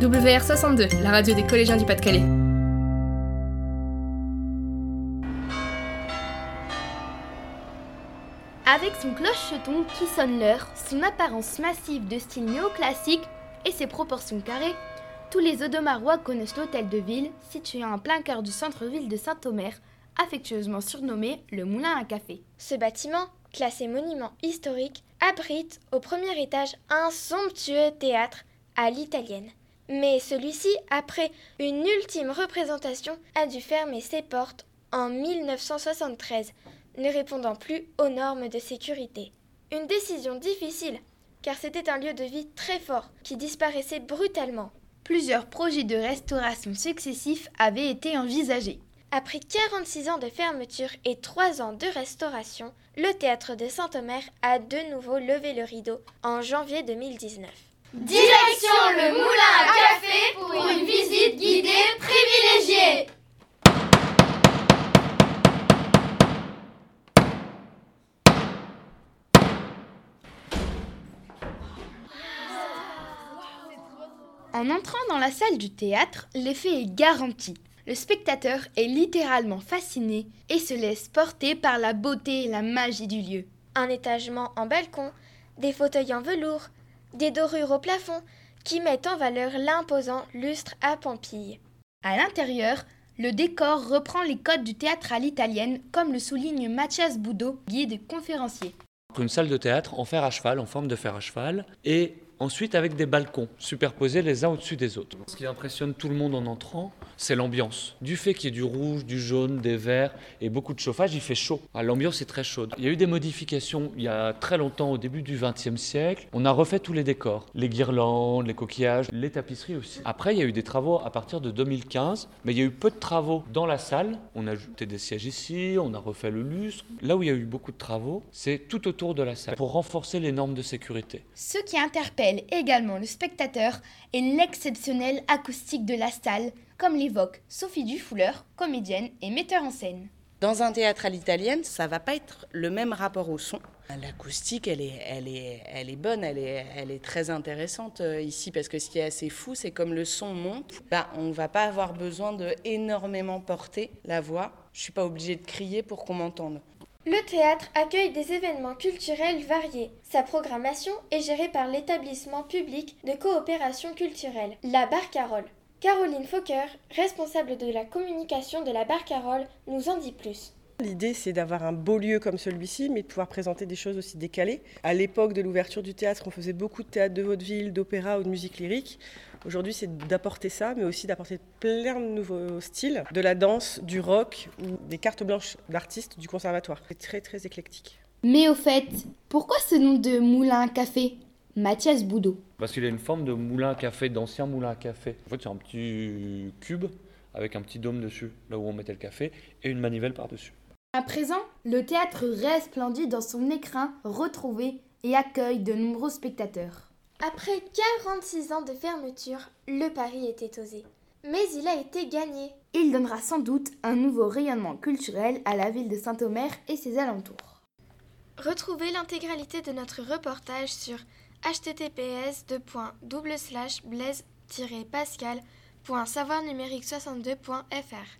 WR62, la radio des collégiens du Pas-de-Calais. Avec son clocheton qui sonne l'heure, son apparence massive de style néoclassique et ses proportions carrées, tous les Odomarois connaissent l'hôtel de ville situé en plein cœur du centre-ville de Saint-Omer, affectueusement surnommé le Moulin à Café. Ce bâtiment, classé monument historique, abrite au premier étage un somptueux théâtre à l'italienne. Mais celui-ci, après une ultime représentation, a dû fermer ses portes en 1973 ne répondant plus aux normes de sécurité. Une décision difficile, car c'était un lieu de vie très fort qui disparaissait brutalement. Plusieurs projets de restauration successifs avaient été envisagés. Après 46 ans de fermeture et 3 ans de restauration, le théâtre de Saint-Omer a de nouveau levé le rideau en janvier 2019. Direction le moulin à café pour une visite guidée privilégiée. En entrant dans la salle du théâtre, l'effet est garanti. Le spectateur est littéralement fasciné et se laisse porter par la beauté et la magie du lieu. Un étagement en balcon, des fauteuils en velours, des dorures au plafond qui mettent en valeur l'imposant lustre à Pampille. À l'intérieur, le décor reprend les codes du théâtre à l'italienne, comme le souligne Mathias Boudot, guide conférencier. Une salle de théâtre en fer à cheval, en forme de fer à cheval, et Ensuite, avec des balcons superposés les uns au-dessus des autres. Ce qui impressionne tout le monde en entrant, c'est l'ambiance. Du fait qu'il y ait du rouge, du jaune, des verts et beaucoup de chauffage, il fait chaud. Ah, l'ambiance est très chaude. Il y a eu des modifications il y a très longtemps, au début du XXe siècle. On a refait tous les décors, les guirlandes, les coquillages, les tapisseries aussi. Après, il y a eu des travaux à partir de 2015, mais il y a eu peu de travaux dans la salle. On a ajouté des sièges ici, on a refait le lustre. Là où il y a eu beaucoup de travaux, c'est tout autour de la salle pour renforcer les normes de sécurité. Ce qui interpelle également le spectateur et l'exceptionnelle acoustique de la salle, comme l'évoque Sophie Dufouleur, comédienne et metteur en scène. Dans un théâtre à l'italienne, ça va pas être le même rapport au son. L'acoustique, elle est, elle, est, elle est bonne, elle est, elle est très intéressante euh, ici parce que ce qui est assez fou, c'est comme le son monte, bah, on va pas avoir besoin de énormément porter la voix. Je suis pas obligée de crier pour qu'on m'entende. Le théâtre accueille des événements culturels variés. Sa programmation est gérée par l'établissement public de coopération culturelle, la Barcarolle. Caroline Fokker, responsable de la communication de la Barcarolle, nous en dit plus. L'idée, c'est d'avoir un beau lieu comme celui-ci, mais de pouvoir présenter des choses aussi décalées. À l'époque de l'ouverture du théâtre, on faisait beaucoup de théâtre de vaudeville, d'opéra ou de musique lyrique. Aujourd'hui, c'est d'apporter ça, mais aussi d'apporter plein de nouveaux styles, de la danse, du rock ou des cartes blanches d'artistes du conservatoire. C'est très, très éclectique. Mais au fait, pourquoi ce nom de moulin à café? Mathias Boudot. Parce qu'il a une forme de moulin à café, d'ancien moulin à café. En fait, c'est un petit cube avec un petit dôme dessus, là où on mettait le café, et une manivelle par-dessus. À présent, le théâtre resplendit dans son écrin retrouvé et accueille de nombreux spectateurs. Après 46 ans de fermeture, le pari était osé. Mais il a été gagné. Il donnera sans doute un nouveau rayonnement culturel à la ville de Saint-Omer et ses alentours. Retrouvez l'intégralité de notre reportage sur https blaise pascalsavoir 62fr